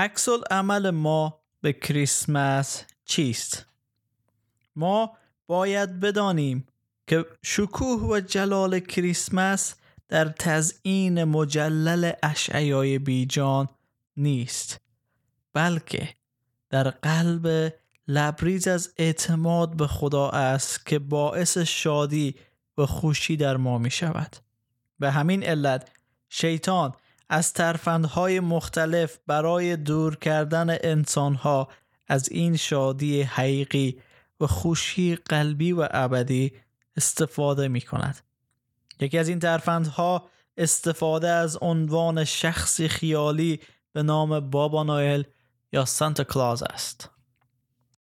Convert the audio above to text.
عکس عمل ما به کریسمس چیست؟ ما باید بدانیم که شکوه و جلال کریسمس در تزئین مجلل اشعیای بیجان نیست بلکه در قلب لبریز از اعتماد به خدا است که باعث شادی و خوشی در ما می شود به همین علت شیطان از ترفندهای مختلف برای دور کردن انسانها از این شادی حقیقی و خوشی قلبی و ابدی استفاده می کند. یکی از این ترفندها استفاده از عنوان شخصی خیالی به نام بابا نوئل یا سانتا کلاز است.